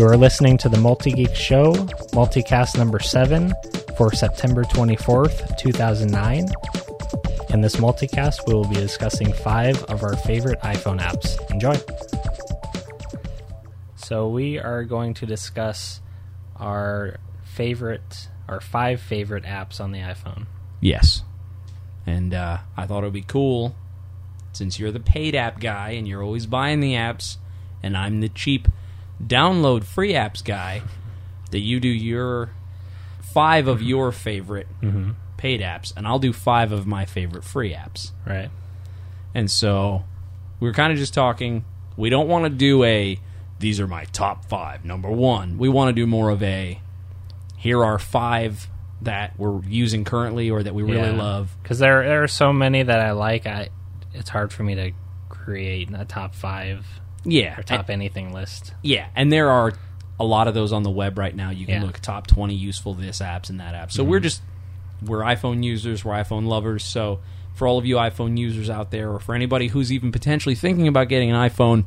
You are listening to the Multi Geek Show, multicast number 7 for September 24th, 2009. In this multicast, we will be discussing five of our favorite iPhone apps. Enjoy! So, we are going to discuss our favorite, our five favorite apps on the iPhone. Yes. And uh, I thought it would be cool since you're the paid app guy and you're always buying the apps, and I'm the cheap download free apps guy, that you do your five of your favorite Mm-hmm. paid apps, and I'll do five of my favorite free apps. Right. And so we were kind of just talking. We don't want to do a these are my top five. Number one, we want to do more of a here are five that we're using currently or that we really Yeah. love. Because there, there are so many that I like, I, it's hard for me to create a top five Yeah, or top anything list. Yeah, and there are a lot of those on the web right now. You can Yeah. look top twenty useful this apps and that app. So we're just we're iPhone users, we're iPhone lovers. So for all of you iPhone users out there, or for anybody who's even potentially thinking about getting an iPhone,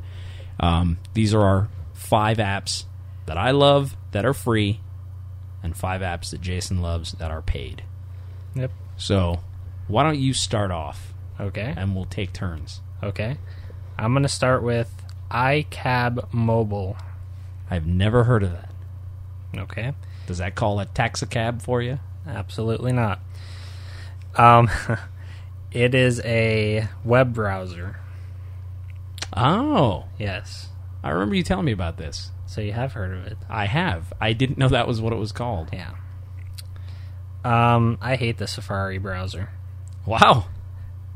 um, these are our five apps that I love that are free, and five apps that Jason loves that are paid. Yep. So why don't you start off, Okay. and we'll take turns. Okay. I'm going to start with iCab Mobile. I've never heard of that. Okay. Does that call a taxicab for you? Absolutely not. Um, it is a web browser. Oh, Yes. I remember you telling me about this. So you have heard of it. I have. I didn't know that was what it was called. Yeah. Um, I hate the Safari browser. Wow.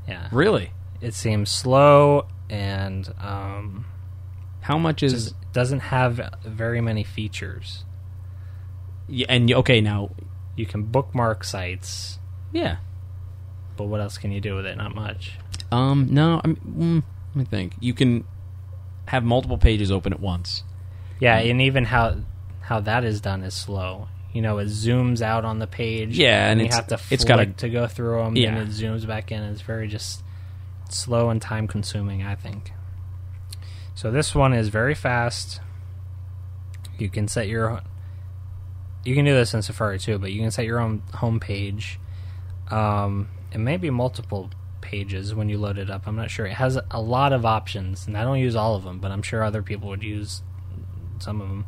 Yeah. Really? It seems slow and um, How much is? just doesn't have very many features. Yeah, and okay, now, You can bookmark sites, yeah. but what else can you do with it? Not much. Um, no. I mean, mm, let me think. You can have multiple pages open at once. Yeah, and even how how that is done is slow. You know, it zooms out on the page. Yeah, and you it's- have to it's gotta- to go through them. Yeah. and it zooms back in. It's very just slow and time consuming. I think. So this one is very fast. You can set your. You can do this in Safari too, but you can set your own home page. Um, it may be multiple pages when you load it up. I'm not sure. It has a lot of options, and I don't use all of them, but I'm sure other people would use some of them.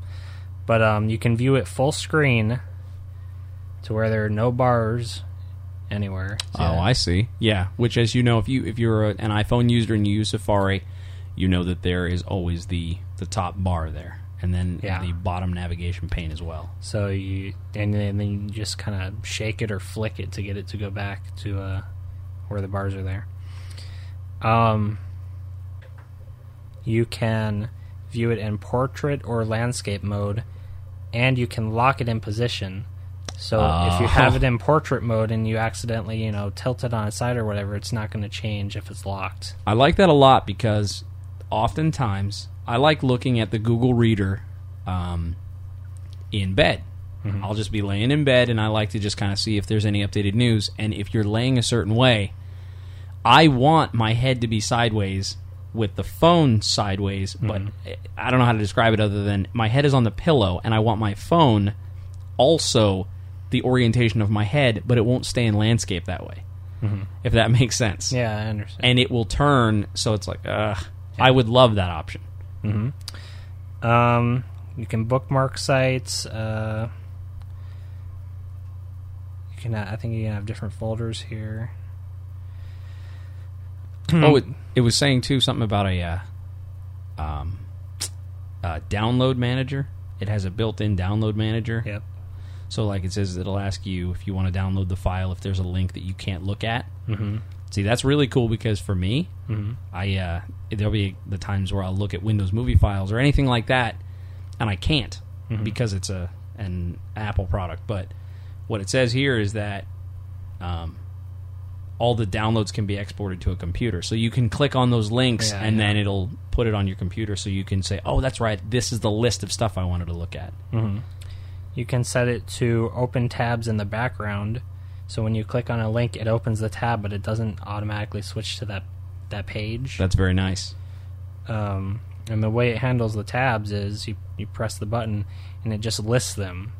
But um, you can view it full screen to where there are no bars anywhere. Oh, I see. Yeah, which, as you know, if you if you're an iPhone user and you use Safari, you know that there is always the the top bar there, and then Yeah. the bottom navigation pane as well. So you and then then you just kind of shake it or flick it to get it to go back to uh, where the bars are there. Um, you can view it in portrait or landscape mode, and you can lock it in position. So if you Oh. have it in portrait mode and you accidentally, you know, tilt it on its side or whatever, it's not going to change if it's locked. I like that a lot because oftentimes I like looking at the Google Reader um, in bed. Mm-hmm. I'll just be laying in bed and I like to just kind of see if there's any updated news. And if you're laying a certain way, I want my head to be sideways with the phone sideways, but mm-hmm. I don't know how to describe it other than my head is on the pillow and I want my phone also the orientation of my head, but it won't stay in landscape that way. Mm-hmm. If that makes sense Yeah, I understand. and it will turn so it's like ugh i would love that option Um, you can bookmark sites. Uh, you can. I think you can have different folders here. oh it, it was saying too something about a uh, um, uh, download manager it has a built-in download manager Yep. so like it says it'll ask you if you want to download the file if there's a link that you can't look at Mm-hmm. See that's really cool because for me Mm-hmm. i uh, there'll be the times where i'll look at windows movie files or anything like that and i can't because it's a an apple product but what it says here is that um, all the downloads can be exported to a computer. So you can click on those links Yeah, and yeah. then it'll put it on your computer so you can say, "Oh, that's right. This is the list of stuff I wanted to look at." You can set it to open tabs in the background, so when you click on a link, it opens the tab, but it doesn't automatically switch to that that page. That's very nice. Um, And the way it handles the tabs is you, you press the button and it just lists them.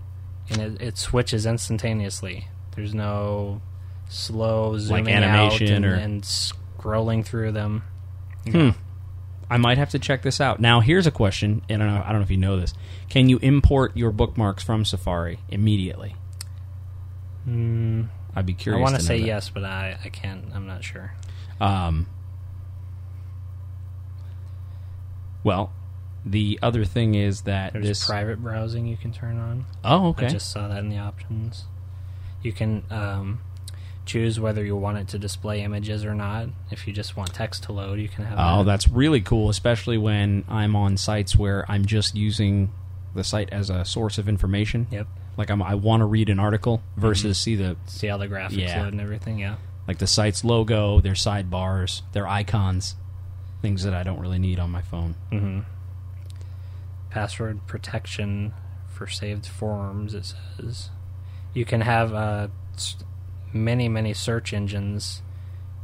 And it, it switches instantaneously. There's no slow zooming animation out and, or- and scrolling through them. Hmm. I might have to check this out. Now, here's a question, and I don't know, I don't know if you know this. Can you import your bookmarks from Safari immediately? Mm, I'd be curious. I want to say that. yes, but I, I can't. I'm not sure. Um, well, the other thing is that There's this. private browsing you can turn on. oh, okay. I just saw that in the options. You can um, choose whether you want it to display images or not. If you just want text to load, you can have. Oh, that. that's really cool, especially when I'm on sites where I'm just using the site as a source of information. Yep. Like I'm, I want to read an article versus see the See how the graphics Yeah. load and everything. Yeah. like the site's logo, their sidebars, their icons, things that I don't really need on my phone. Mm-hmm. Password protection for saved forms. It says you can have uh, many many search engines.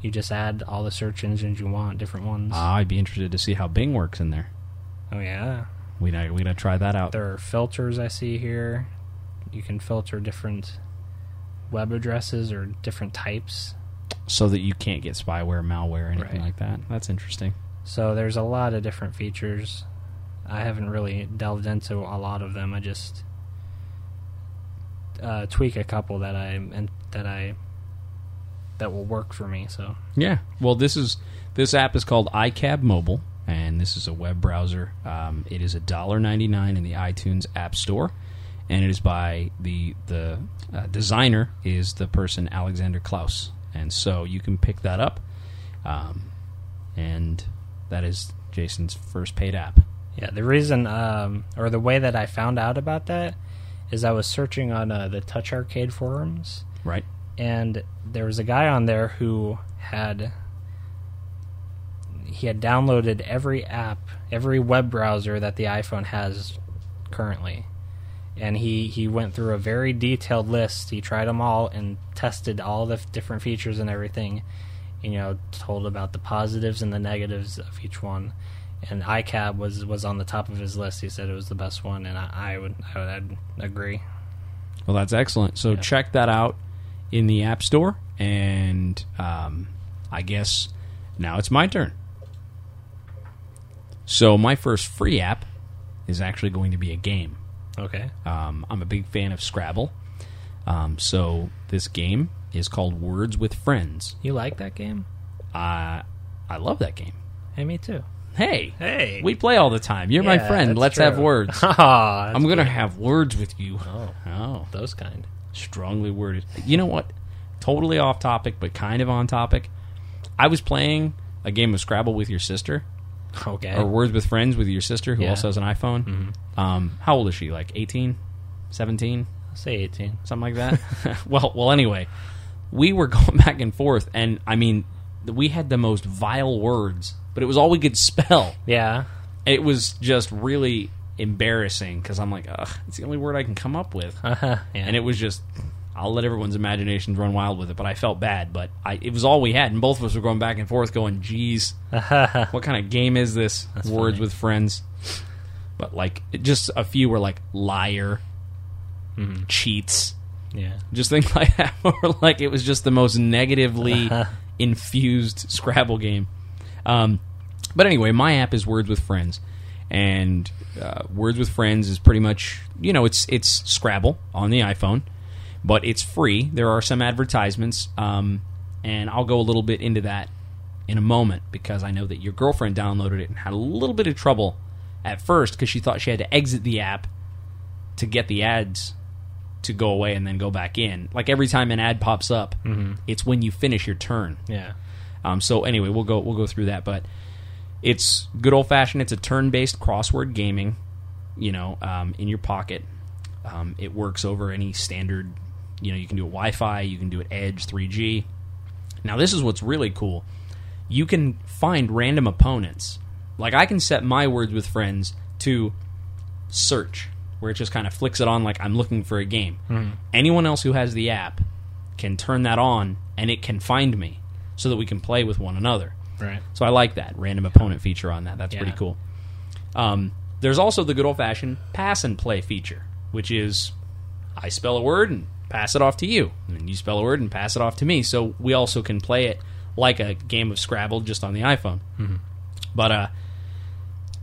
You just add all the search engines you want, different ones. Ah, I'd be interested to see how Bing works in there. oh yeah. We we gotta try that out. There are filters I see here. You can filter different web addresses or different types. so that you can't get spyware, malware, anything Right. like that. That's interesting. So there's a lot of different features. I haven't really delved into a lot of them. I just uh, tweak a couple that I and that I that will work for me. So Yeah. Well, this is this app is called iCab Mobile, and this is a web browser. Um, it is a dollar ninety nine in the iTunes App Store, and it is by the the uh, designer is the person Alexander Clauss, and so you can pick that up, um, and that is Jason's first paid app. yeah, the reason um, or the way that I found out about that is I was searching on uh, the Touch Arcade forums. Right. and there was a guy on there who had he had downloaded every app, every web browser that the iPhone has currently. And he, he went through a very detailed list. He tried them all and tested all the f- different features and everything. You know, told about the positives and the negatives of each one. And iCab was was on the top of his list. He said it was the best one, and I, I would I would I'd agree. Well, that's excellent. So Yeah. check that out in the App Store, and um, I guess now it's my turn. So my first free app is actually going to be a game. Okay. Um, I'm a big fan of Scrabble, um, so this game is called Words with Friends. You like that game? I I love that game. Hey, me too. Hey, Hey, we play all the time. You're my Yeah, friend. that's Let's true. have words. Aw, that's I'm gonna have words with you. Oh, Oh, those kind. strongly worded. You know what? Totally off topic, but kind of on topic. I was playing a game of Scrabble with your sister, Okay. or Words with Friends with your sister, who Yeah. also has an iPhone. Mhm. Um, how old is she? Like 18, 17, I'll say 18. something like that. well, well. Anyway, we were going back and forth, and I mean, we had the most vile words, but it was all we could spell. Yeah. It was just really embarrassing because I'm like, ugh, it's the only word I can come up with. Uh-huh. yeah. and it was just I'll let everyone's imaginations run wild with it, but I felt bad. But I, it was all we had, and both of us were going back and forth, going, "Geez, what kind of game is this?" That's Words funny. with friends, but like it, just a few were like liar, Mhm. cheats, yeah. just things like that. Or like it was just the most negatively infused Scrabble game. Um, but anyway, my app is Words with Friends, and uh, Words with Friends is pretty much you know it's it's Scrabble on the iPhone, but it's free. There are some advertisements, um, and I'll go a little bit into that in a moment because I know that your girlfriend downloaded it and had a little bit of trouble at first because she thought she had to exit the app to get the ads to go away and then go back in. Like every time an ad pops up, it's when you finish your turn. Yeah. Um, so anyway, we'll go we'll go through that, but it's good old fashioned. It's a turn based crossword gaming. You know, um, in your pocket. Um, it works over any standard. You know, you can do it Wi-Fi, you can do it Edge, 3G. Now, this is what's really cool. You can find random opponents. Like I can set my words with friends to search, where it just kind of flicks it on like I'm looking for a game. Anyone else who has the app can turn that on, and it can find me, so that we can play with one another. Right. So I like that random opponent feature on that. That's Yeah. pretty cool. Um, there's also the good old fashioned pass and play feature, which is I spell a word and pass it off to you, and you spell a word and pass it off to me. So we also can play it like a game of Scrabble just on the iPhone. But uh,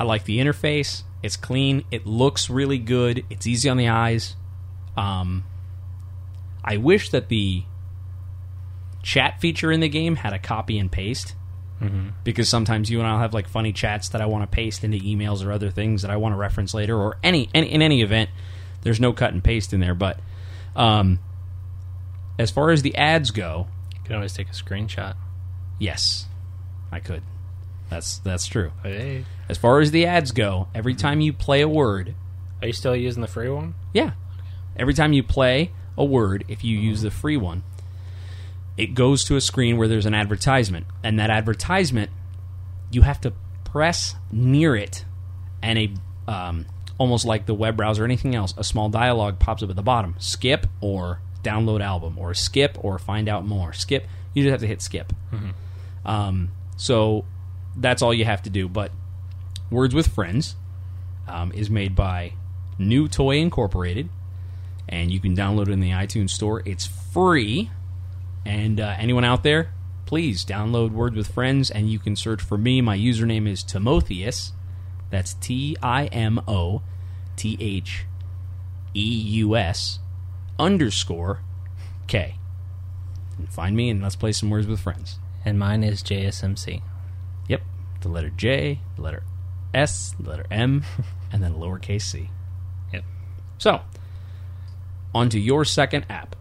I like the interface. It's clean. It looks really good. It's easy on the eyes. Um, I wish that the chat feature in the game had a copy and paste because sometimes you and I'll have like funny chats that I want to paste into emails or other things that I want to reference later or any, any in any event there's no cut and paste in there but um, as far as the ads go You can always take a screenshot. yes I could that's that's true Hey. as far as the ads go every time you play a word Are you still using the free one? yeah every time you play a word if you use the free one it goes to a screen where there's an advertisement and that advertisement you have to press near it and a um, almost like the web browser or anything else a small dialog pops up at the bottom. Skip or download album or skip or find out more. Skip you just have to hit skip. Um, so that's all you have to do but words with friends um, is made by Newtoy incorporated and you can download it in the itunes store. It's free and uh, anyone out there, please download Words with Friends, and you can search for me. My username is Timotheus. That's T I M O T H E U S underscore K. And find me and let's play some Words with Friends. And mine is JSMC. Yep, the letter J, the letter S, the letter M, and then lowercase c. Yep. So, on to your second app.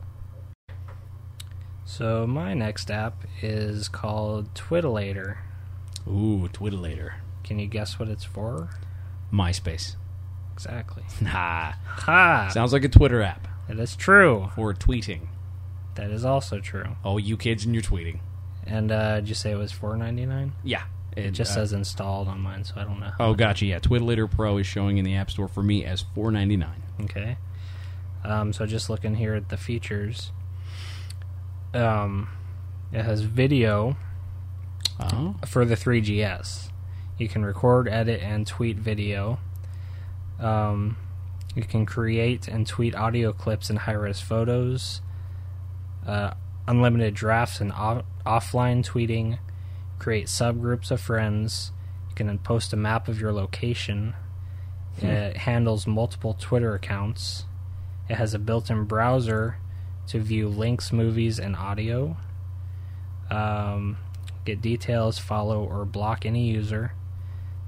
So my next app is called Twittelator. Ooh, Twittelator. Can you guess what it's for? MySpace. Exactly. Nah. Ha! Sounds like a Twitter app That is true. for tweeting. That is also true. Oh, you kids and your tweeting. And uh, did you say it was four ninety nine? Yeah. It just uh, says installed on mine, so I don't know. Oh, gotcha. Yeah, Twittelator Pro is showing in the App Store for me as four ninety nine. Okay. Um, so just looking here at the features. Um, it has video Oh, for the 3GS. You can record, edit, and tweet video. Um, you can create and tweet audio clips and high res photos. Uh, unlimited drafts and off- offline tweeting. Create subgroups of friends. You can post a map of your location. It handles multiple Twitter accounts. It has a built in browser to view links, movies, and audio. Um, get details, follow, or block any user,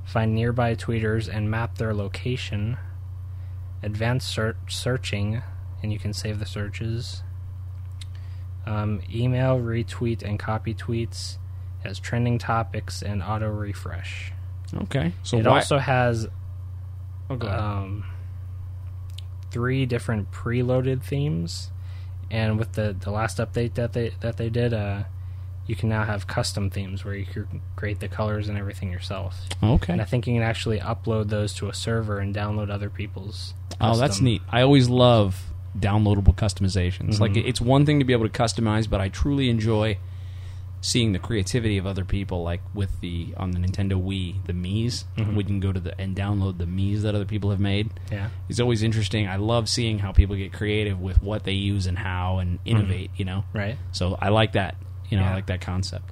find nearby tweeters and map their location, advanced search searching, and you can save the searches, um, email, retweet, and copy tweets, has trending topics and auto refresh. okay. So it why? also has oh, um, three different preloaded themes, and with the, the last update that they that they did, uh, you can now have custom themes where you can create the colors and everything yourself. okay. And I think you can actually upload those to a server and download other people's. Oh, that's neat. I always love downloadable customizations. Like Mhm. it's one thing to be able to customize, but I truly enjoy seeing the creativity of other people. Like with the on the Nintendo Wii, the Mii's, Mhm. we can go to the and download the Mii's that other people have made. Yeah, It's always interesting. I love seeing how people get creative with what they use and how and innovate. You know, right. so I like that. You know, I like that concept.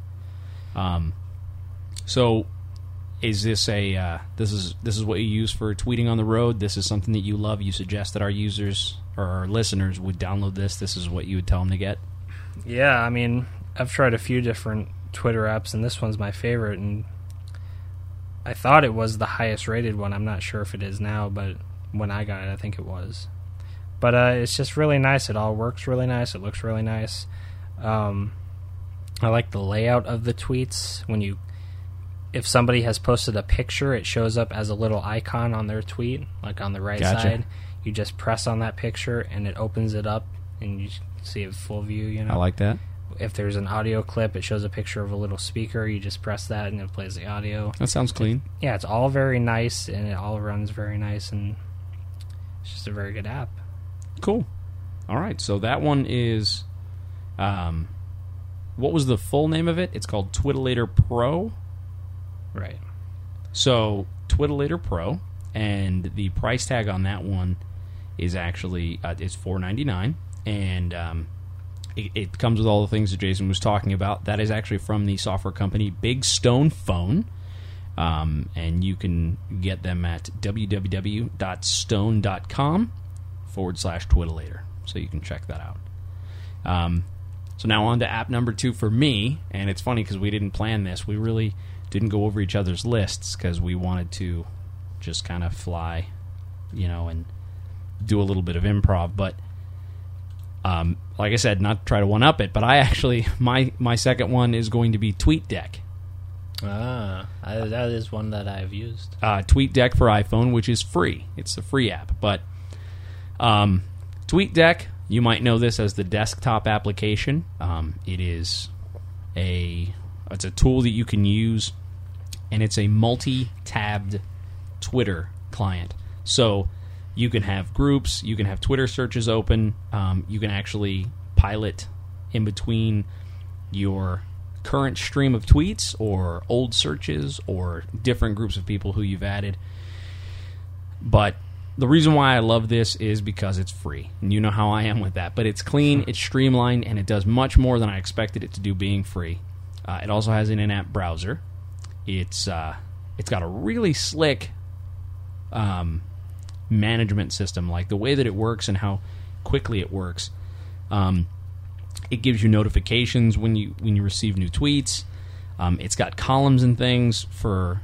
Um, so is this a uh, this is this is what you use for tweeting on the road? This is something that you love. You suggest that our users or our listeners would download this. This is what you would tell them to get. Yeah, I mean, I've tried a few different Twitter apps, and this one's my favorite. And I thought it was the highest rated one. I'm not sure if it is now, but when I got it, I think it was. But uh, it's just really nice. It all works really nice. It looks really nice. Um, I like the layout of the tweets. When you, if somebody has posted a picture, it shows up as a little icon on their tweet, like on the right Gotcha. side. You just press on that picture, and it opens it up, and you see a full view. You know, I like that. if there's an audio clip, it shows a picture of a little speaker. You just press that and it plays the audio. That sounds clean. Yeah, it's all very nice and it all runs very nice and it's just a very good app. Cool. All right. So that one is, um, what was the full name of it? It's called Twittelator Pro. Right. So Twittelator Pro, and the price tag on that one is actually uh, is four ninety nine, and um, it, it comes with all the things that Jason was talking about. That is actually from the software company Big Stone Phone. Um, and you can get them at www.stone.com forward slash twittelator. So you can check that out. Um, so now on to app number two for me. And it's funny because we didn't plan this. We really didn't go over each other's lists because we wanted to just kind of fly, you know, and do a little bit of improv. But um, like I said, not to try to one up it, but I actually my my second one is going to be TweetDeck. Ah, that is one that I've used. uh, TweetDeck for iPhone, which is free. It's a free app, but um, TweetDeck, you might know this as the desktop application. Um, it is a it's a tool that you can use, and it's a multi-tabbed Twitter client. So you can have groups, you can have Twitter searches open, um, you can actually pilot in between your current stream of tweets or old searches or different groups of people who you've added. But the reason why I love this is because it's free. And you know how I am with that. But it's clean, it's streamlined, and it does much more than I expected it to do being free. Uh, it also has an in-app browser. It's uh, it's got a really slick um, management system, like the way that it works and how quickly it works. Um, it gives you notifications when you when you receive new tweets. Um, it's got columns and things for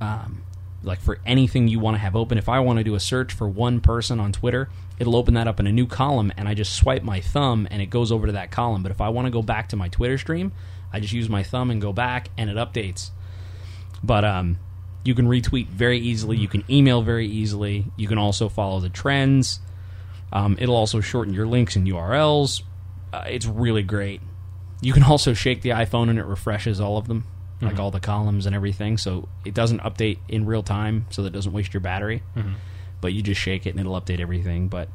um, like for anything you want to have open. If I want to do a search for one person on Twitter, it'll open that up in a new column, and I just swipe my thumb and it goes over to that column. But if I want to go back to my Twitter stream, I just use my thumb and go back, and it updates. But um, you can retweet very easily. You can email very easily. You can also follow the trends. Um, it'll also shorten your links and URLs. Uh, it's really great. You can also shake the iPhone and it refreshes all of them, like all the columns and everything. So it doesn't update in real time, so that it doesn't waste your battery. But you just shake it and it'll update everything. But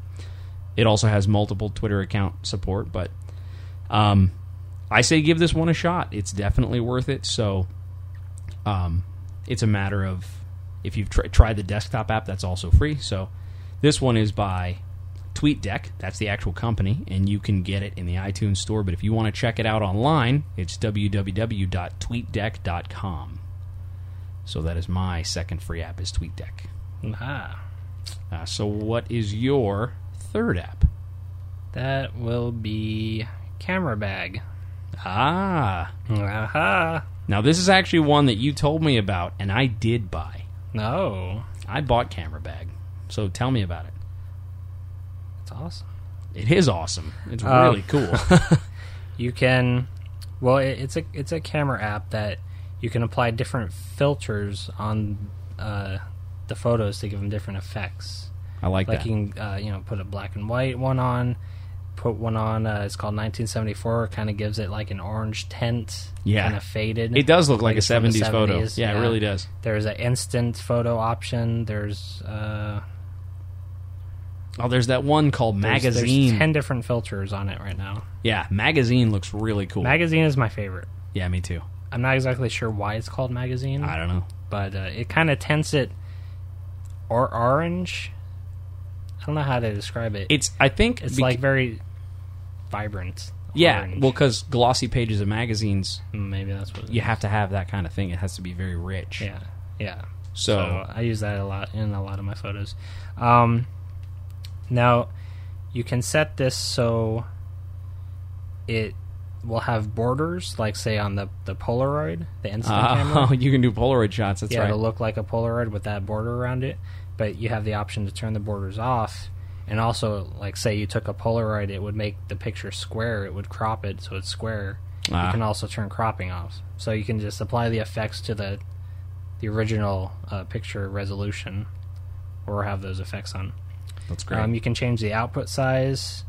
it also has multiple Twitter account support. But um, I say give this one a shot. It's definitely worth it. So um, it's a matter of if you've tr- tried the desktop app, that's also free. So this one is by TweetDeck. That's the actual company, and you can get it in the iTunes store. But if you want to check it out online, it's www.tweetdeck.com. So that is my second free app is TweetDeck. Ah, Uh, so what is your third app? that will be camera bag. Ah, Aha! now this is actually one that you told me about, and I did buy. No, I bought Camera Bag. So tell me about it. It's awesome. It is awesome. It's Um, really cool. You can, well, it, it's a it's a camera app that you can apply different filters on uh, the photos to give them different effects. I like, Like that. you can, uh, you know, put a black and white one on, put one on. Uh, it's called 1974. Kind of gives it like an orange tint. Yeah. kind of faded. It does look like, a it's from the 70s, photo. 70s, Yeah, it really does. There's an instant photo option. There's uh, Oh, there's that one called there's- there's Magazine. ten different filters on it right now. yeah, Magazine looks really cool. Magazine is my favorite. yeah, me too. I'm not exactly sure why it's called magazine. I don't know. but uh, it kind of tints it or orange. I don't know how to describe it. It's I think it's bec- like very vibrant. yeah, orange. well cuz glossy pages of magazines, Mm, maybe that's what. It you is. have to have that kind of thing. It has to be very rich. Yeah, yeah. So, So I use that a lot in a lot of my photos. Um, now you can set this so it will have borders, like say on the the Polaroid, the instant camera. oh, you can do Polaroid shots. That's yeah, right. it'll look like a Polaroid with that border around it. But you have the option to turn the borders off, and also, like, say you took a Polaroid, it would make the picture square. It would crop it so it's square. Ah. You can also turn cropping off, so you can just apply the effects to the the original uh, picture resolution, or have those effects on. That's great. Um, you can change the output size.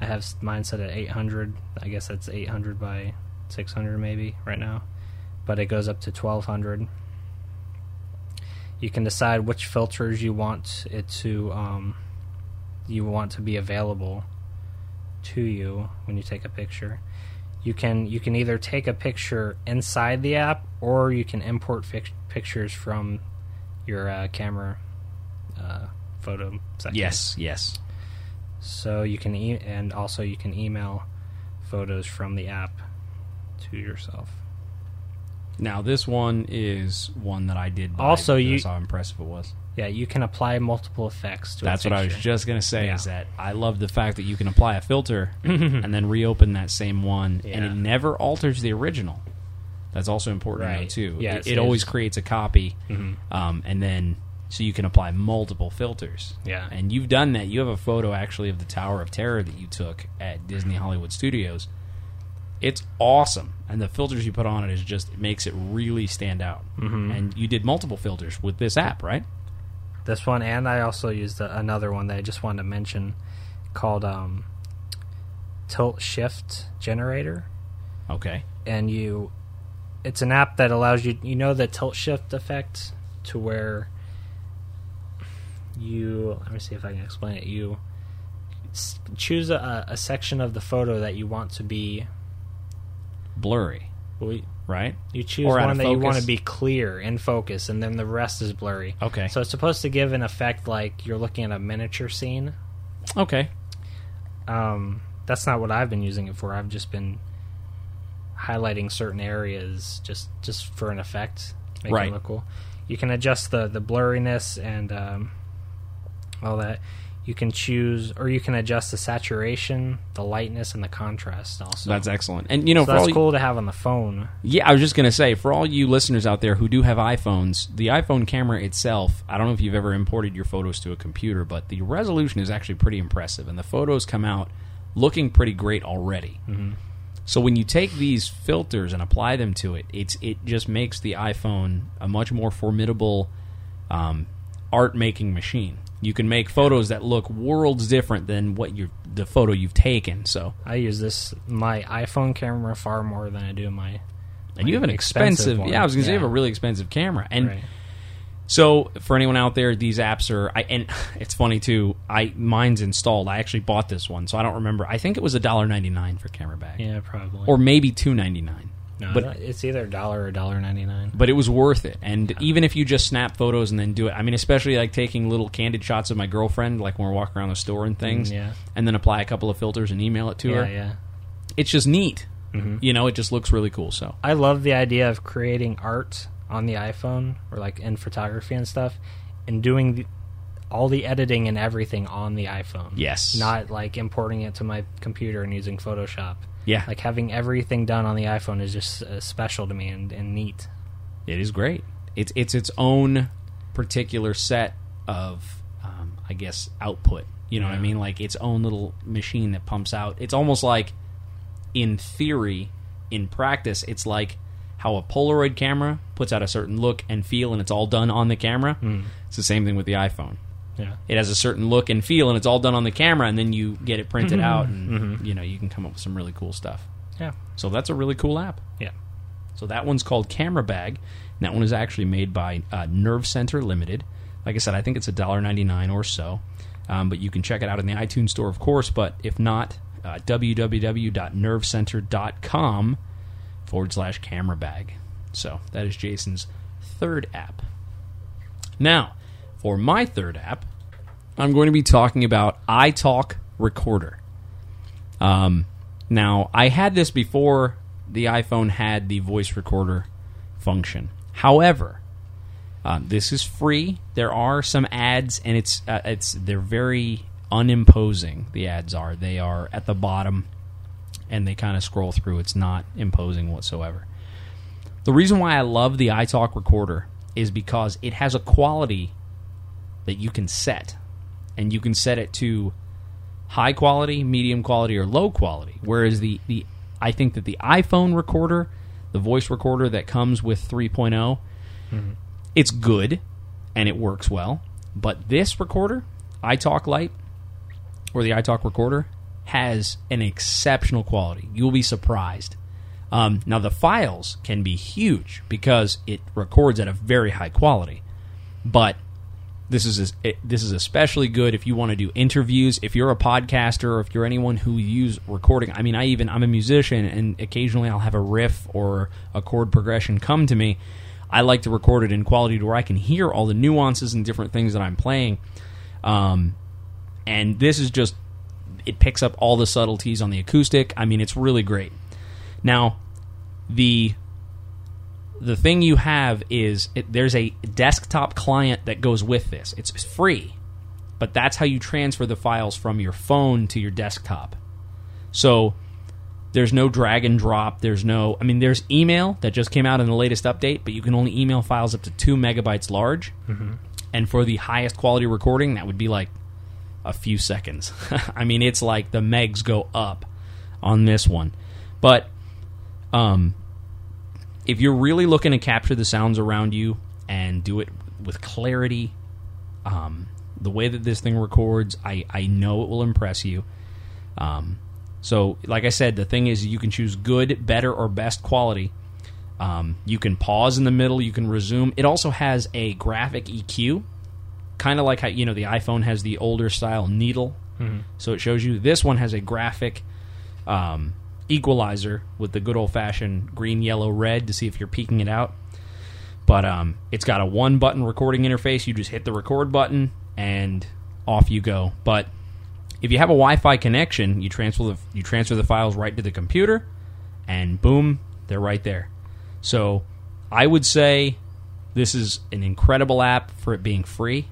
I have mine set at 800. I guess that's 800 by 600 maybe right now, but it goes up to 1200. You can decide which filters you want it to um, you want to be available to you when you take a picture. You can you can either take a picture inside the app or you can import fic- pictures from your uh, camera photo section. Yes, yes. So you can e- and also you can email photos from the app to yourself. Now this one is one that I did. Buy Also, you- how impressive it was. Yeah, you can apply multiple effects to. a That's what I was just gonna say. Yeah. Is that I love the fact that you can apply a filter and then reopen that same one, and it never alters the original. That's also important to know too. Yeah, it, it always creates a copy, Mhm. um, and then so you can apply multiple filters. Yeah. and you've done that. You have a photo actually of the Tower of Terror that you took at Disney Hollywood Studios. It's awesome, and the filters you put on it is just it makes it really stand out. Mm-hmm. And you did multiple filters with this app, right? This one, and I also used a, another one that I just wanted to mention called um, Tilt Shift Generator. Okay. and you it's an app that allows you you know the tilt shift effect to where you let me see if i can explain it you s- choose a, a section of the photo that you want to be Blurry, well, right? you choose Or out one of that you want focus. to be clear in focus and then the rest is blurry Okay. so it's supposed to give an effect like you're looking at a miniature scene Okay. um, that's not what I've been using it for. I've just been highlighting certain areas just just for an effect, make Right. it look cool. You can adjust the the blurriness and um, all that. You can choose, or you can adjust the saturation, the lightness, and the contrast. Also, That's excellent. And you know, so for that's you- cool to have on the phone. yeah, I was just gonna say, for all you listeners out there who do have iPhones, the iPhone camera itself, I don't know if you've ever imported your photos to a computer, but the resolution is actually pretty impressive, and the photos come out looking pretty great already. So when you take these filters and apply them to it, it's it just makes the iPhone a much more formidable um, art making machine. You can make photos that look worlds different than what you the photo you've taken. So, I use this my iPhone camera far more than I do my. and you have an expensive expensive, one. yeah, I was going to say you have a really expensive camera, and right. so for anyone out there, these apps are. I, and it's funny too. I mine's installed. I actually bought this one, so I don't remember. I think it was a dollar ninety nine for camera bag, Yeah, probably. or maybe two ninety nine. No, but- it's either a dollar or a dollar ninety nine. but it was worth it. And even if you just snap photos and then do it, I mean, especially like taking little candid shots of my girlfriend, like when we're walking around the store and things, Mm, yeah. and then apply a couple of filters and email it to Yeah, her. yeah. It's just neat. Mhm. You know, it just looks really cool. So I love the idea of creating art on the iPhone or like in photography and stuff, and doing the, all the editing and everything on the iPhone. Yes. not like importing it to my computer and using Photoshop. Yeah, Like having everything done on the iPhone is just uh, special to me and, and neat. it is great. It's it's its own particular set of, um, I guess, output. You know what I mean? Like its own little machine that pumps out. It's almost like, in theory, in practice, it's like how a Polaroid camera puts out a certain look and feel, and it's all done on the camera. It's the same thing with the iPhone. Yeah, It has a certain look and feel, and it's all done on the camera, and then you get it printed out, and you know you can come up with some really cool stuff. yeah, So that's a really cool app. yeah. So that one's called Camera Bag. And that one is actually made by uh, Nerve Center Limited. Like I said, I think it's $1.99 or so. Um, but you can check it out in the iTunes store, of course. But if not, uh, www.nervecenter.com forward slash camera bag. So that is Jason's third app. Now, for my third app, I'm going to be talking about iTalk Recorder. Um, now, I had this before the iPhone had the voice recorder function. However, uh, this is free. There are some ads, and it's uh, it's they're very unimposing. The ads are they are at the bottom, and they kind of scroll through. It's not imposing whatsoever. The reason why I love the iTalk recorder is because it has a quality that you can set, and you can set it to high quality, medium quality, or low quality. Whereas the, the I think that the iPhone recorder, the voice recorder that comes with 3.0, it's good and it works well. But this recorder, iTalk Lite, or the iTalk recorder, has an exceptional quality. You'll be surprised. Um, now the files can be huge because it records at a very high quality, but this is this is especially good if you want to do interviews. If you're a podcaster, or if you're anyone who use recording. I mean, I even I'm a musician, and occasionally I'll have a riff or a chord progression come to me. I like to record it in quality to where I can hear all the nuances and different things that I'm playing. Um, and this is just it picks up all the subtleties on the acoustic. I mean, it's really great. Now, the the thing you have is it, there's a desktop client that goes with this. It's free, but that's how you transfer the files from your phone to your desktop. So there's no drag and drop. There's no, I mean, there's email that just came out in the latest update, but you can only email files up to two megabytes large. And for the highest quality recording, that would be like a few seconds. I mean, it's like the megs go up on this one. But um, if you're really looking to capture the sounds around you and do it with clarity, um, the way that this thing records, I, I know it will impress you. Um, so, like I said, the thing is, you can choose good, better, or best quality. Um, you can pause in the middle. You can resume. It also has a graphic EQ, kind of like how you know the iPhone has the older style needle. So it shows you. This one has a graphic um, equalizer with the good old fashioned green, yellow, red to see if you're peeking it out. But um, it's got a one button recording interface. You just hit the record button and off you go. But if you have a Wi-Fi connection, you transfer the you transfer the files right to the computer, and boom, they're right there. So I would say this is an incredible app for it being free,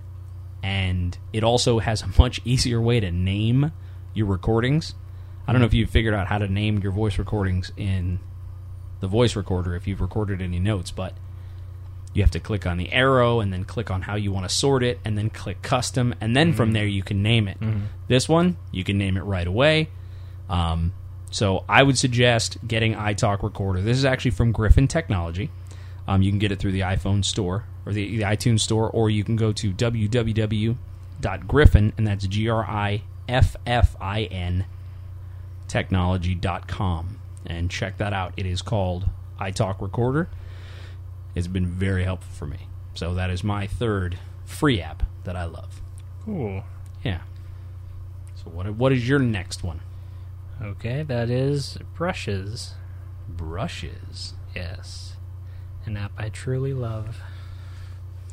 and it also has a much easier way to name your recordings. I don't know if you've figured out how to name your voice recordings in the voice recorder if you've recorded any notes, but you have to click on the arrow and then click on how you want to sort it and then click custom and then from there you can name it. This one you can name it right away. Um, so i would suggest getting italk recorder. This is actually from griffin technology. Um, you can get it through the iphone store or the, the itunes store or you can go to www.griffin and that's g-r-i-f-f-i-n technology.com and check that out it is called italk recorder it's been very helpful for me. So that is my third free app that I love. Cool. Yeah. So what what is your next one? Okay, that is brushes. Brushes. Yes, an app I truly love.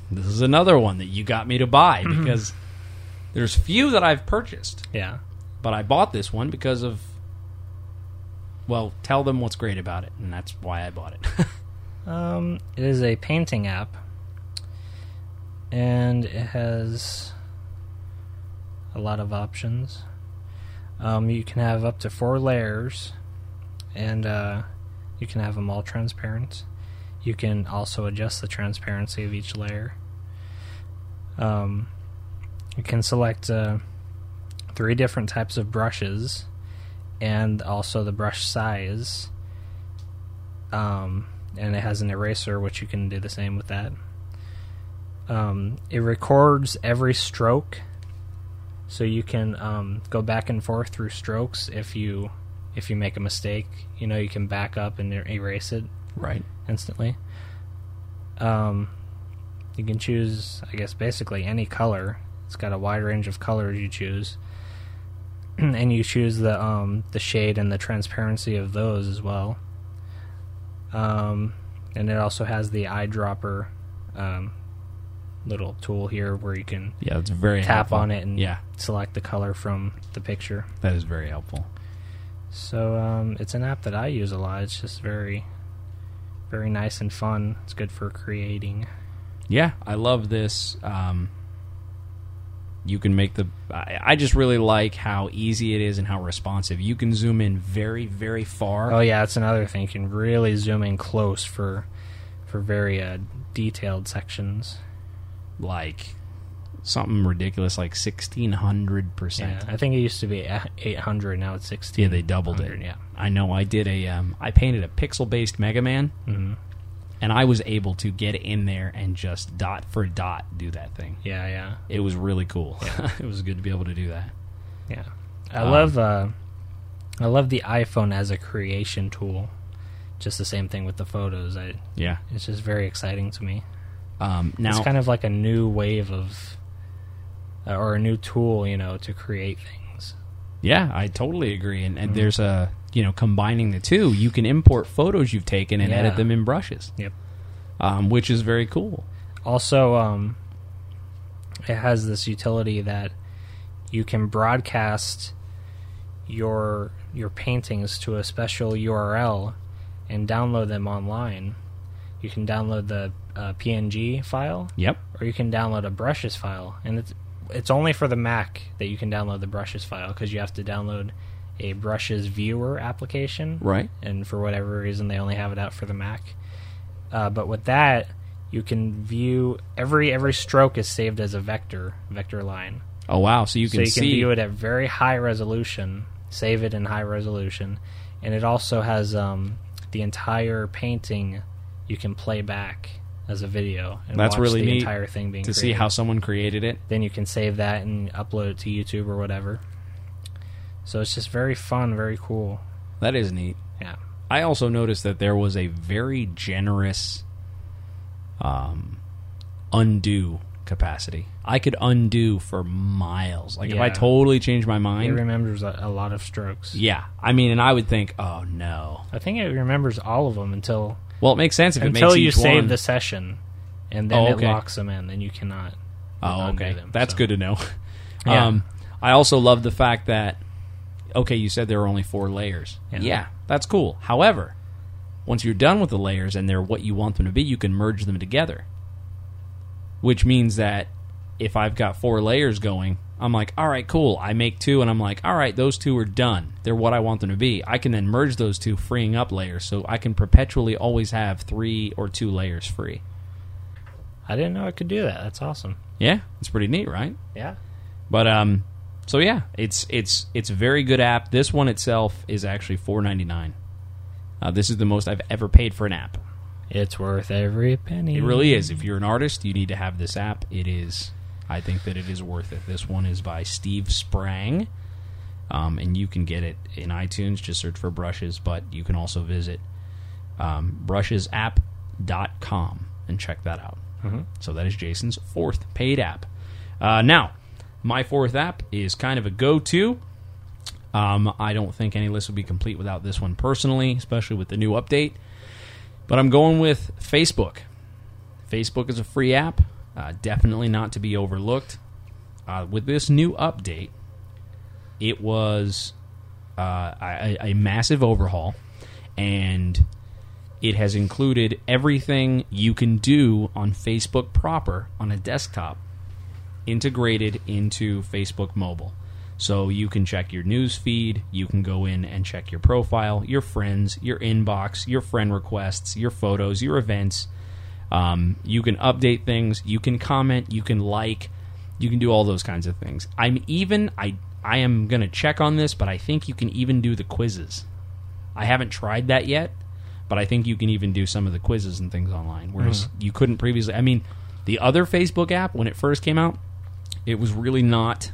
This is another one that you got me to buy mm-hmm. because there's few that I've purchased, Yeah. but I bought this one because of well, tell them what's great about it, and that's why I bought it. Um, it is a painting app, and it has a lot of options. Um, you can have up to four layers, and uh, you can have them all transparent. You can also adjust the transparency of each layer. Um, you can select uh, three different types of brushes, and also the brush size. Um, and it has an eraser, which you can do the same with that. Um, it records every stroke, so you can um, go back and forth through strokes if you if you make a mistake. You know, you can back up and er- erase it right. instantly. Um, you can choose, I guess, basically any color. It's got a wide range of colors you choose, and you choose the um, the shade and the transparency of those as well. Um, and it also has the eyedropper um, little tool here where you can Yeah, it's very tap helpful. on it and yeah, select the color from the picture. that is very helpful. So um, it's an app that I use a lot. It's just very, very nice and fun. It's good for creating. Yeah, I love this. Um, you can make the. I, I just really like how easy it is and how responsive. You can zoom in very, very far. Oh yeah, that's another thing. You can really zoom in close for for very uh, detailed sections. like something ridiculous, like sixteen hundred Yeah, percent. I think it used to be 800. Now it's 16. Yeah, they doubled it. Yeah. I know. I did a. Um, I painted a pixel-based Mega Man, hmm and I was able to get in there and just dot for dot do that thing. Yeah, yeah, It was really cool. it was good to be able to do that. yeah. I Um, love uh, I love the iPhone as a creation tool. Just the same thing with the photos. I Yeah. it's just very exciting to me. Um, now, it's kind of like a new wave of uh, or a new tool, you know, to create things. Yeah, I totally agree. And, Mm-hmm. there's a you know combining the two, you can import photos you've taken and Yeah. edit them in brushes. Yep. um, which is very cool. Also, um, it has this utility that you can broadcast your your paintings to a special URL and download them online. You can download the uh, PNG file, Yep. or you can download a brushes file, and it's it's only for the Mac that you can download the brushes file because you have to download a brushes viewer application, Right. and for whatever reason they only have it out for the Mac. Uh, but with that, you can view every every stroke is saved as a vector vector line, Oh wow! So you can, so you can see view it at very high resolution, save it in high resolution, and it also has um, the entire painting you can play back as a video and That's watch really the neat entire thing being to see how someone created it. then you can save that and upload it to YouTube or whatever. So it's just very fun, very cool. That is neat. Yeah. I also noticed that there was a very generous um, undo capacity. I could undo for miles. Like if I totally changed my mind, It remembers a, a lot of strokes. yeah. I mean, and I would think, oh no. I think it remembers all of them until Well, it makes sense if it until makes you save one. the session, and then Oh, it locks them in. Then you cannot. Oh, okay. them, That's so. good to know. Yeah. Um, I also love the fact that okay, you said there were only four layers. Yeah. yeah, that's cool. However, once you're done with the layers and they're what you want them to be, you can merge them together. Which means that if I've got four layers going, I'm like, all right, cool. I make two, and I'm like, all right, those two are done. They're what I want them to be. I can then merge those two, freeing up layers, so I can perpetually always have three or two layers free. I didn't know I could do that. That's awesome. Yeah, it's pretty neat, right? Yeah. But um, so yeah, it's it's it's a very good app. This one itself is actually four ninety nine. Uh, this is the most I've ever paid for an app. It's worth every penny. It really is. If you're an artist, you need to have this app. It is. I think that it is worth it. This one is by Steve Sprang, um, and you can get it in iTunes. Just search for Brushes, but you can also visit um, brushesapp.com and check that out. So that is Jason's fourth paid app. Uh, now, my fourth app is kind of a go-to. Um, I don't think any list would be complete without this one personally, especially with the new update. But I'm going with Facebook. Facebook is a free app, uh, definitely not to be overlooked. Uh, with this new update, it was uh, a, a massive overhaul, and it has included everything you can do on Facebook proper on a desktop integrated into Facebook mobile. So you can check your news feed, you can go in and check your profile, your friends, your inbox, your friend requests, your photos, your events. Um, you can update things, you can comment, you can like, you can do all those kinds of things. I'm even I I am going to check on this, but I think you can even do the quizzes. I haven't tried that yet, but I think you can even do some of the quizzes and things online whereas you couldn't previously. I mean, the other Facebook app when it first came out, it was really not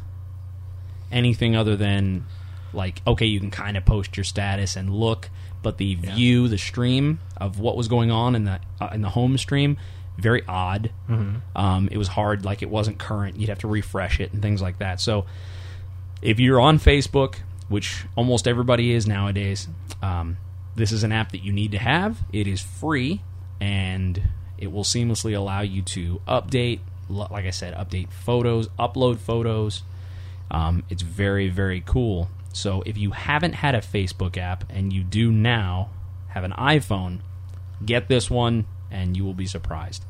anything other than like okay you can kind of post your status and look but the view the stream of what was going on in the uh, in the home stream very odd. Um, it was hard like it wasn't current. You'd have to refresh it and things like that. So if you're on facebook which almost everybody is nowadays um, this is an app that you need to have. It is free and it will seamlessly allow you to update like i said update photos upload photos. Um, it's very, very cool. So if you haven't had a Facebook app and you do now have an iPhone, get this one and you will be surprised.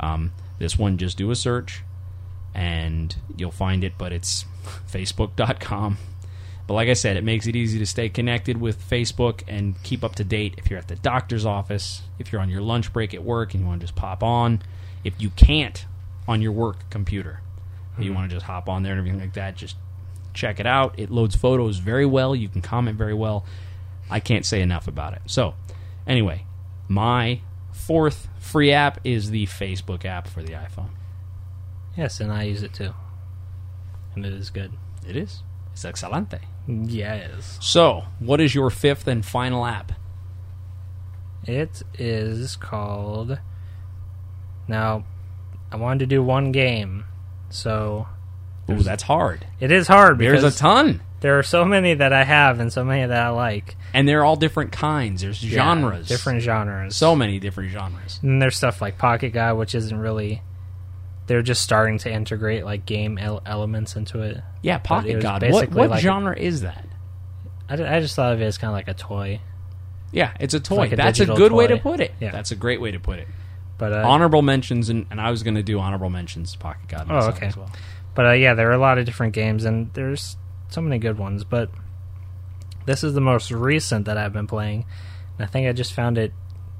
Um, this one, just do a search and you'll find it, but it's facebook.com. But like I said, it makes it easy to stay connected with Facebook and keep up to date if you're at the doctor's office, if you're on your lunch break at work and you want to just pop on. If you can't on your work computer, you want to just hop on there and everything like that, just check it out. It loads photos very well. You can comment very well. I can't say enough about it. So, anyway, my fourth free app is the Facebook app for the iPhone. Yes, and I use it too, and it is good. It is. It's excelente. Yes. So, what is your fifth and final app? It is called. Now, I wanted to do one game, so Ooh, that's hard. it is hard Because There's a ton. there are so many that I have and so many that I like. and they're all different kinds. There's Yeah, genres, different genres. so many different genres. And there's stuff like Pocket God, which isn't really. They're just starting to integrate like game el- elements into it. Yeah, Pocket God. What what like a- genre is that? I, I just thought of it as kind of like a toy. Yeah, it's a toy. like a That's a good way to put it. Yeah. That's a great way to put it. But uh, honorable mentions, and, and I was going to do honorable mentions to Pocket God. Oh, okay. As well. But uh, yeah, there are a lot of different games, and there's so many good ones. But this is the most recent that I've been playing. And I think I just found it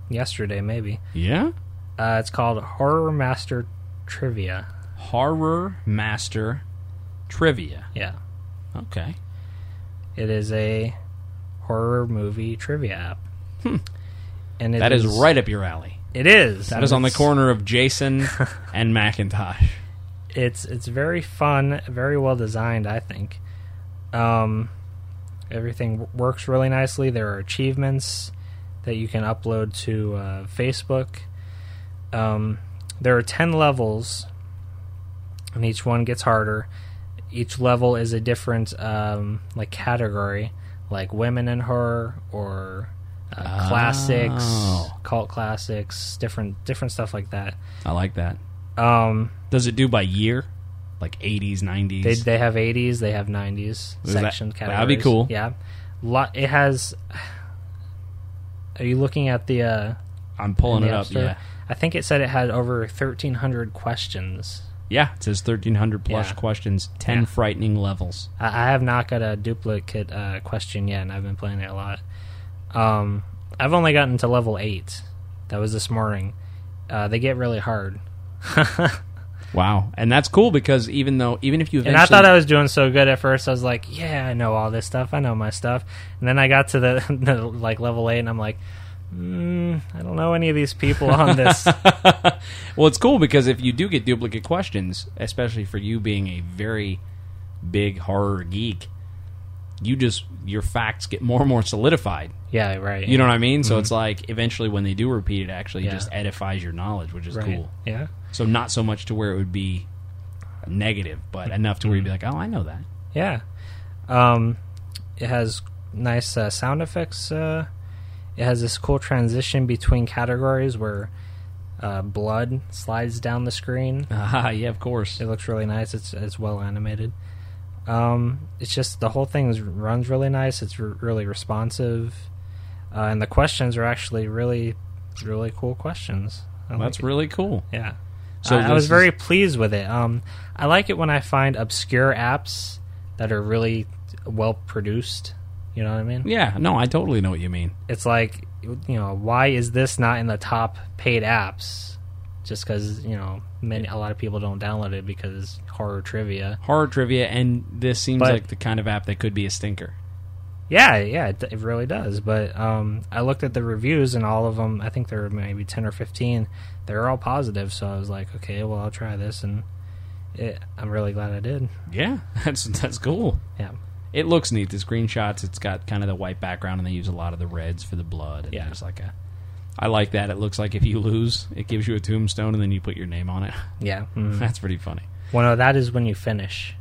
yesterday, maybe. Yeah, Uh, it's called Horror Master Trivia. horror master trivia. Yeah, Okay, it is a horror movie trivia app. And it Hmm. that is right up your alley. It is. That on the corner of Jason and Macintosh. it's it's very fun, very well designed. I think. Um, everything w- works really nicely. There are achievements that you can upload to uh, Facebook. Um, there are ten levels, and each one gets harder. Each level is a different um, like category, like women in horror or uh, classics, Oh. cult classics, different different stuff like that. I like that. Um, Does it do by year, like eighties, nineties? They they have 80s, they have 90s Is that- section categories. that'd be cool. Yeah, lot. It has. Are you looking at the? Uh, I'm pulling in it up. Yeah, I think it said it had over 1,300 questions. yeah. It says thirteen hundred plus Yeah. questions, ten Yeah. frightening levels. I, I have not got a duplicate uh, question yet, and I've been playing it a lot. Um, I've only gotten to level eight. That was this morning. Uh, they get really hard. Wow, and that's cool because even though even if you And I thought I was doing so good at first. I was like, "Yeah, I know all this stuff. I know my stuff." And then I got to the, the like level eight, and I'm like, mm, "I don't know any of these people on this." well, it's cool because if you do get duplicate questions, especially for you being a very big horror geek, you just your facts get more and more solidified. yeah, right. You know what I mean? So it's like eventually when they do repeat it, actually Yeah. just edifies your knowledge, which is right. cool. Yeah, So not so much to where it would be negative, but enough to where you'd be like, oh, I know that. yeah. Um, it has nice uh, sound effects. Uh, it has this cool transition between categories where uh, blood slides down the screen. Ah, yeah, of course. It looks really nice. It's it's well animated. Um, it's just the whole thing is, runs really nice. It's r- really responsive, uh, and the questions are actually really, really cool questions. I That's it. really cool. yeah. So I, I was is- very pleased with it. Um, I like it when I find obscure apps that are really well produced. You know what I mean? Yeah, no, I totally know what you mean. It's like you know why is this not in the top paid apps? Just because you know many a lot of people don't download it because horror trivia. Horror trivia, and this seems But- like the kind of app that could be a stinker. Yeah, yeah, it, it really does. But um, I looked at the reviews, and all of them, I think there were maybe ten or fifteen. They're all positive, so I was like, okay, well, I'll try this, and it, I'm really glad I did. Yeah, that's that's cool. Yeah, It looks neat. The screenshots, it's got kind of the white background, and they use a lot of the reds for the blood. And Yeah. there's like a. I like that. It looks like if you lose, it gives you a tombstone, and then you put your name on it. yeah. mhm. That's pretty funny. well, no, that is when you finish.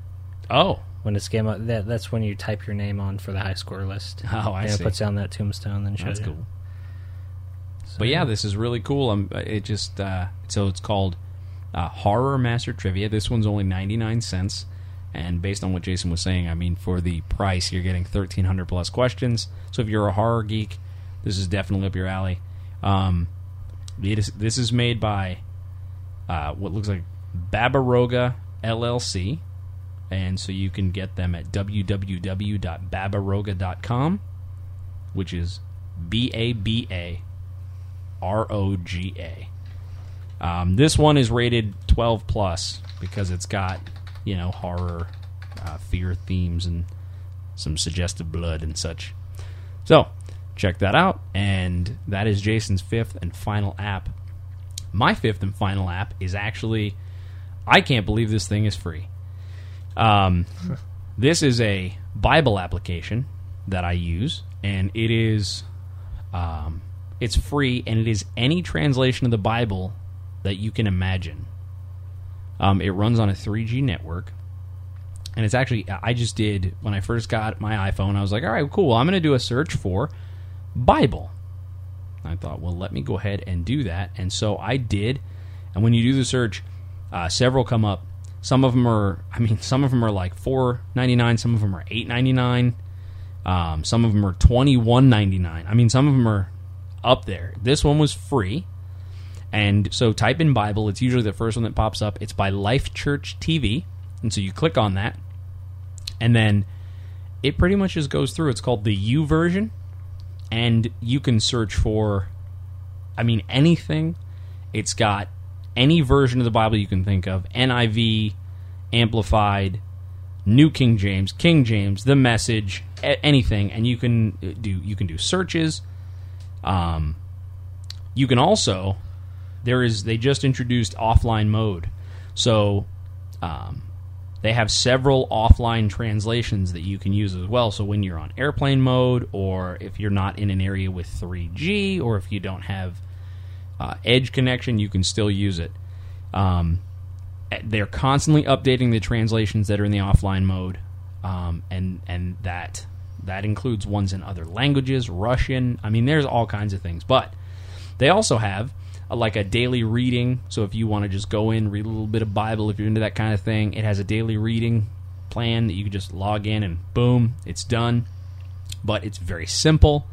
Oh, When it's game, up, that that's when you type your name on for the high score list. oh, I and see. it puts down that tombstone, then shows That's you. cool. So, But yeah, this is really cool. Um, it just uh, so it's called uh, Horror Master Trivia. This one's only ninety nine cents, and based on what Jason was saying, I mean, for the price, you're getting thirteen hundred plus questions. So if you're a horror geek, this is definitely up your alley. Um, this is made by uh, what looks like Babaroga LLC, and so you can get them at www.babaroga.com, which is B A B A R O G A. Um, this one is rated 12 plus because it's got, you know, horror, uh, fear themes, and some suggestive blood and such. So, check that out. And that is Jason's fifth and final app. My fifth and final app is actually, I can't believe this thing is free. Um, this is a Bible application that I use, and it is um, it's free, and it is any translation of the Bible that you can imagine. Um, it runs on a 3G network, and it's actually I just did when I first got my iPhone. I was like, all right, cool. I'm going to do a search for Bible. I thought, well, let me go ahead and do that, and so I did. And when you do the search, uh, several come up. Some of them are, I mean, some of them are like four ninety nine. Some of them are eight ninety nine. Um, some of them are twenty one ninety nine. I mean, some of them are up there. This one was free. And so type in Bible. It's usually the first one that pops up. It's by Life Church TV. And so you click on that. And then it pretty much just goes through. It's called the YouVersion. And you can search for, I mean, anything. It's got any version of the Bible you can think of NIV, Amplified, New King James, King James, the Message, anything. And you can do you can do searches. Um, you can also there is they just introduced offline mode, so um, they have several offline translations that you can use as well. So when you're on airplane mode, or if you're not in an area with 3G, or if you don't have uh, edge connection, you can still use it. Um, they're constantly updating the translations that are in the offline mode, um, and and that that includes ones in other languages, Russian. I mean, there's all kinds of things. But they also have like a daily reading. So if you want to just go in, read a little bit of Bible, if you're into that kind of thing, it has a daily reading plan that you can just log in and boom, it's done. But it's very simple,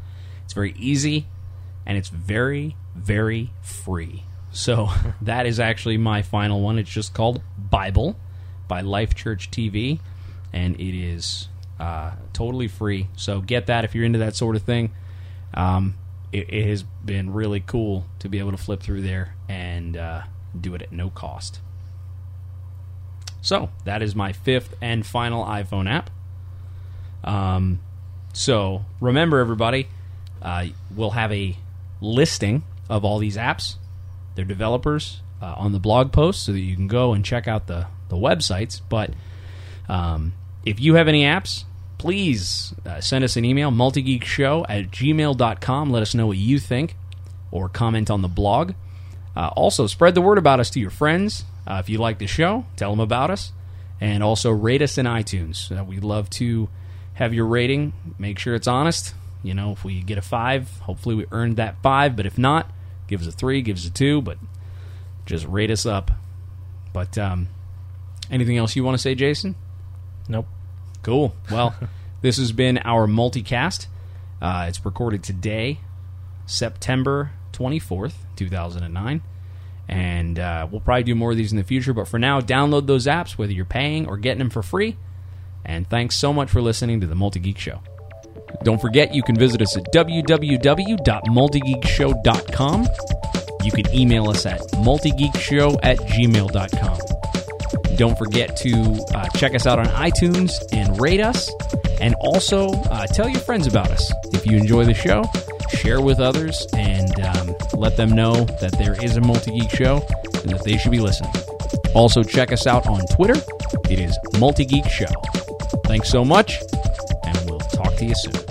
it's very easy, and it's very, very free. So that is actually my final one. It's just called Bible by Life Church TV, and it is uh, totally free. So get that if you're into that sort of thing. Um, it, it, has been really cool to be able to flip through there and uh, do it at no cost. So that is my fifth and final iPhone app. Um, so remember, everybody, uh, we'll have a listing of all these apps, their developers, uh, on the blog post, so that you can go and check out the the websites. But um, if you have any apps please uh, send us an email, multigeekshow at gmail.com. Let us know what you think or comment on the blog. Uh, also, spread the word about us to your friends. Uh, if you like the show, tell them about us. And also, rate us in iTunes. Uh, we'd love to have your rating. Make sure it's honest. You know, if we get a five, hopefully we earned that five. But if not, give us a three, give us a two. But just rate us up. But um, anything else you want to say, Jason? Nope. Cool. Well, this has been our multicast. Uh, it's recorded today, September 24th, 2009. And uh, we'll probably do more of these in the future. But for now, download those apps, whether you're paying or getting them for free. And thanks so much for listening to the Multi Geek Show. Don't forget, you can visit us at www.multigeekshow.com. You can email us at multigeekshow at gmail.com. Don't forget to uh, check us out on iTunes and rate us. And also uh, tell your friends about us. If you enjoy the show, share with others and um, let them know that there is a Multi Geek show and that they should be listening. Also, check us out on Twitter. It is Multi Geek Show. Thanks so much, and we'll talk to you soon.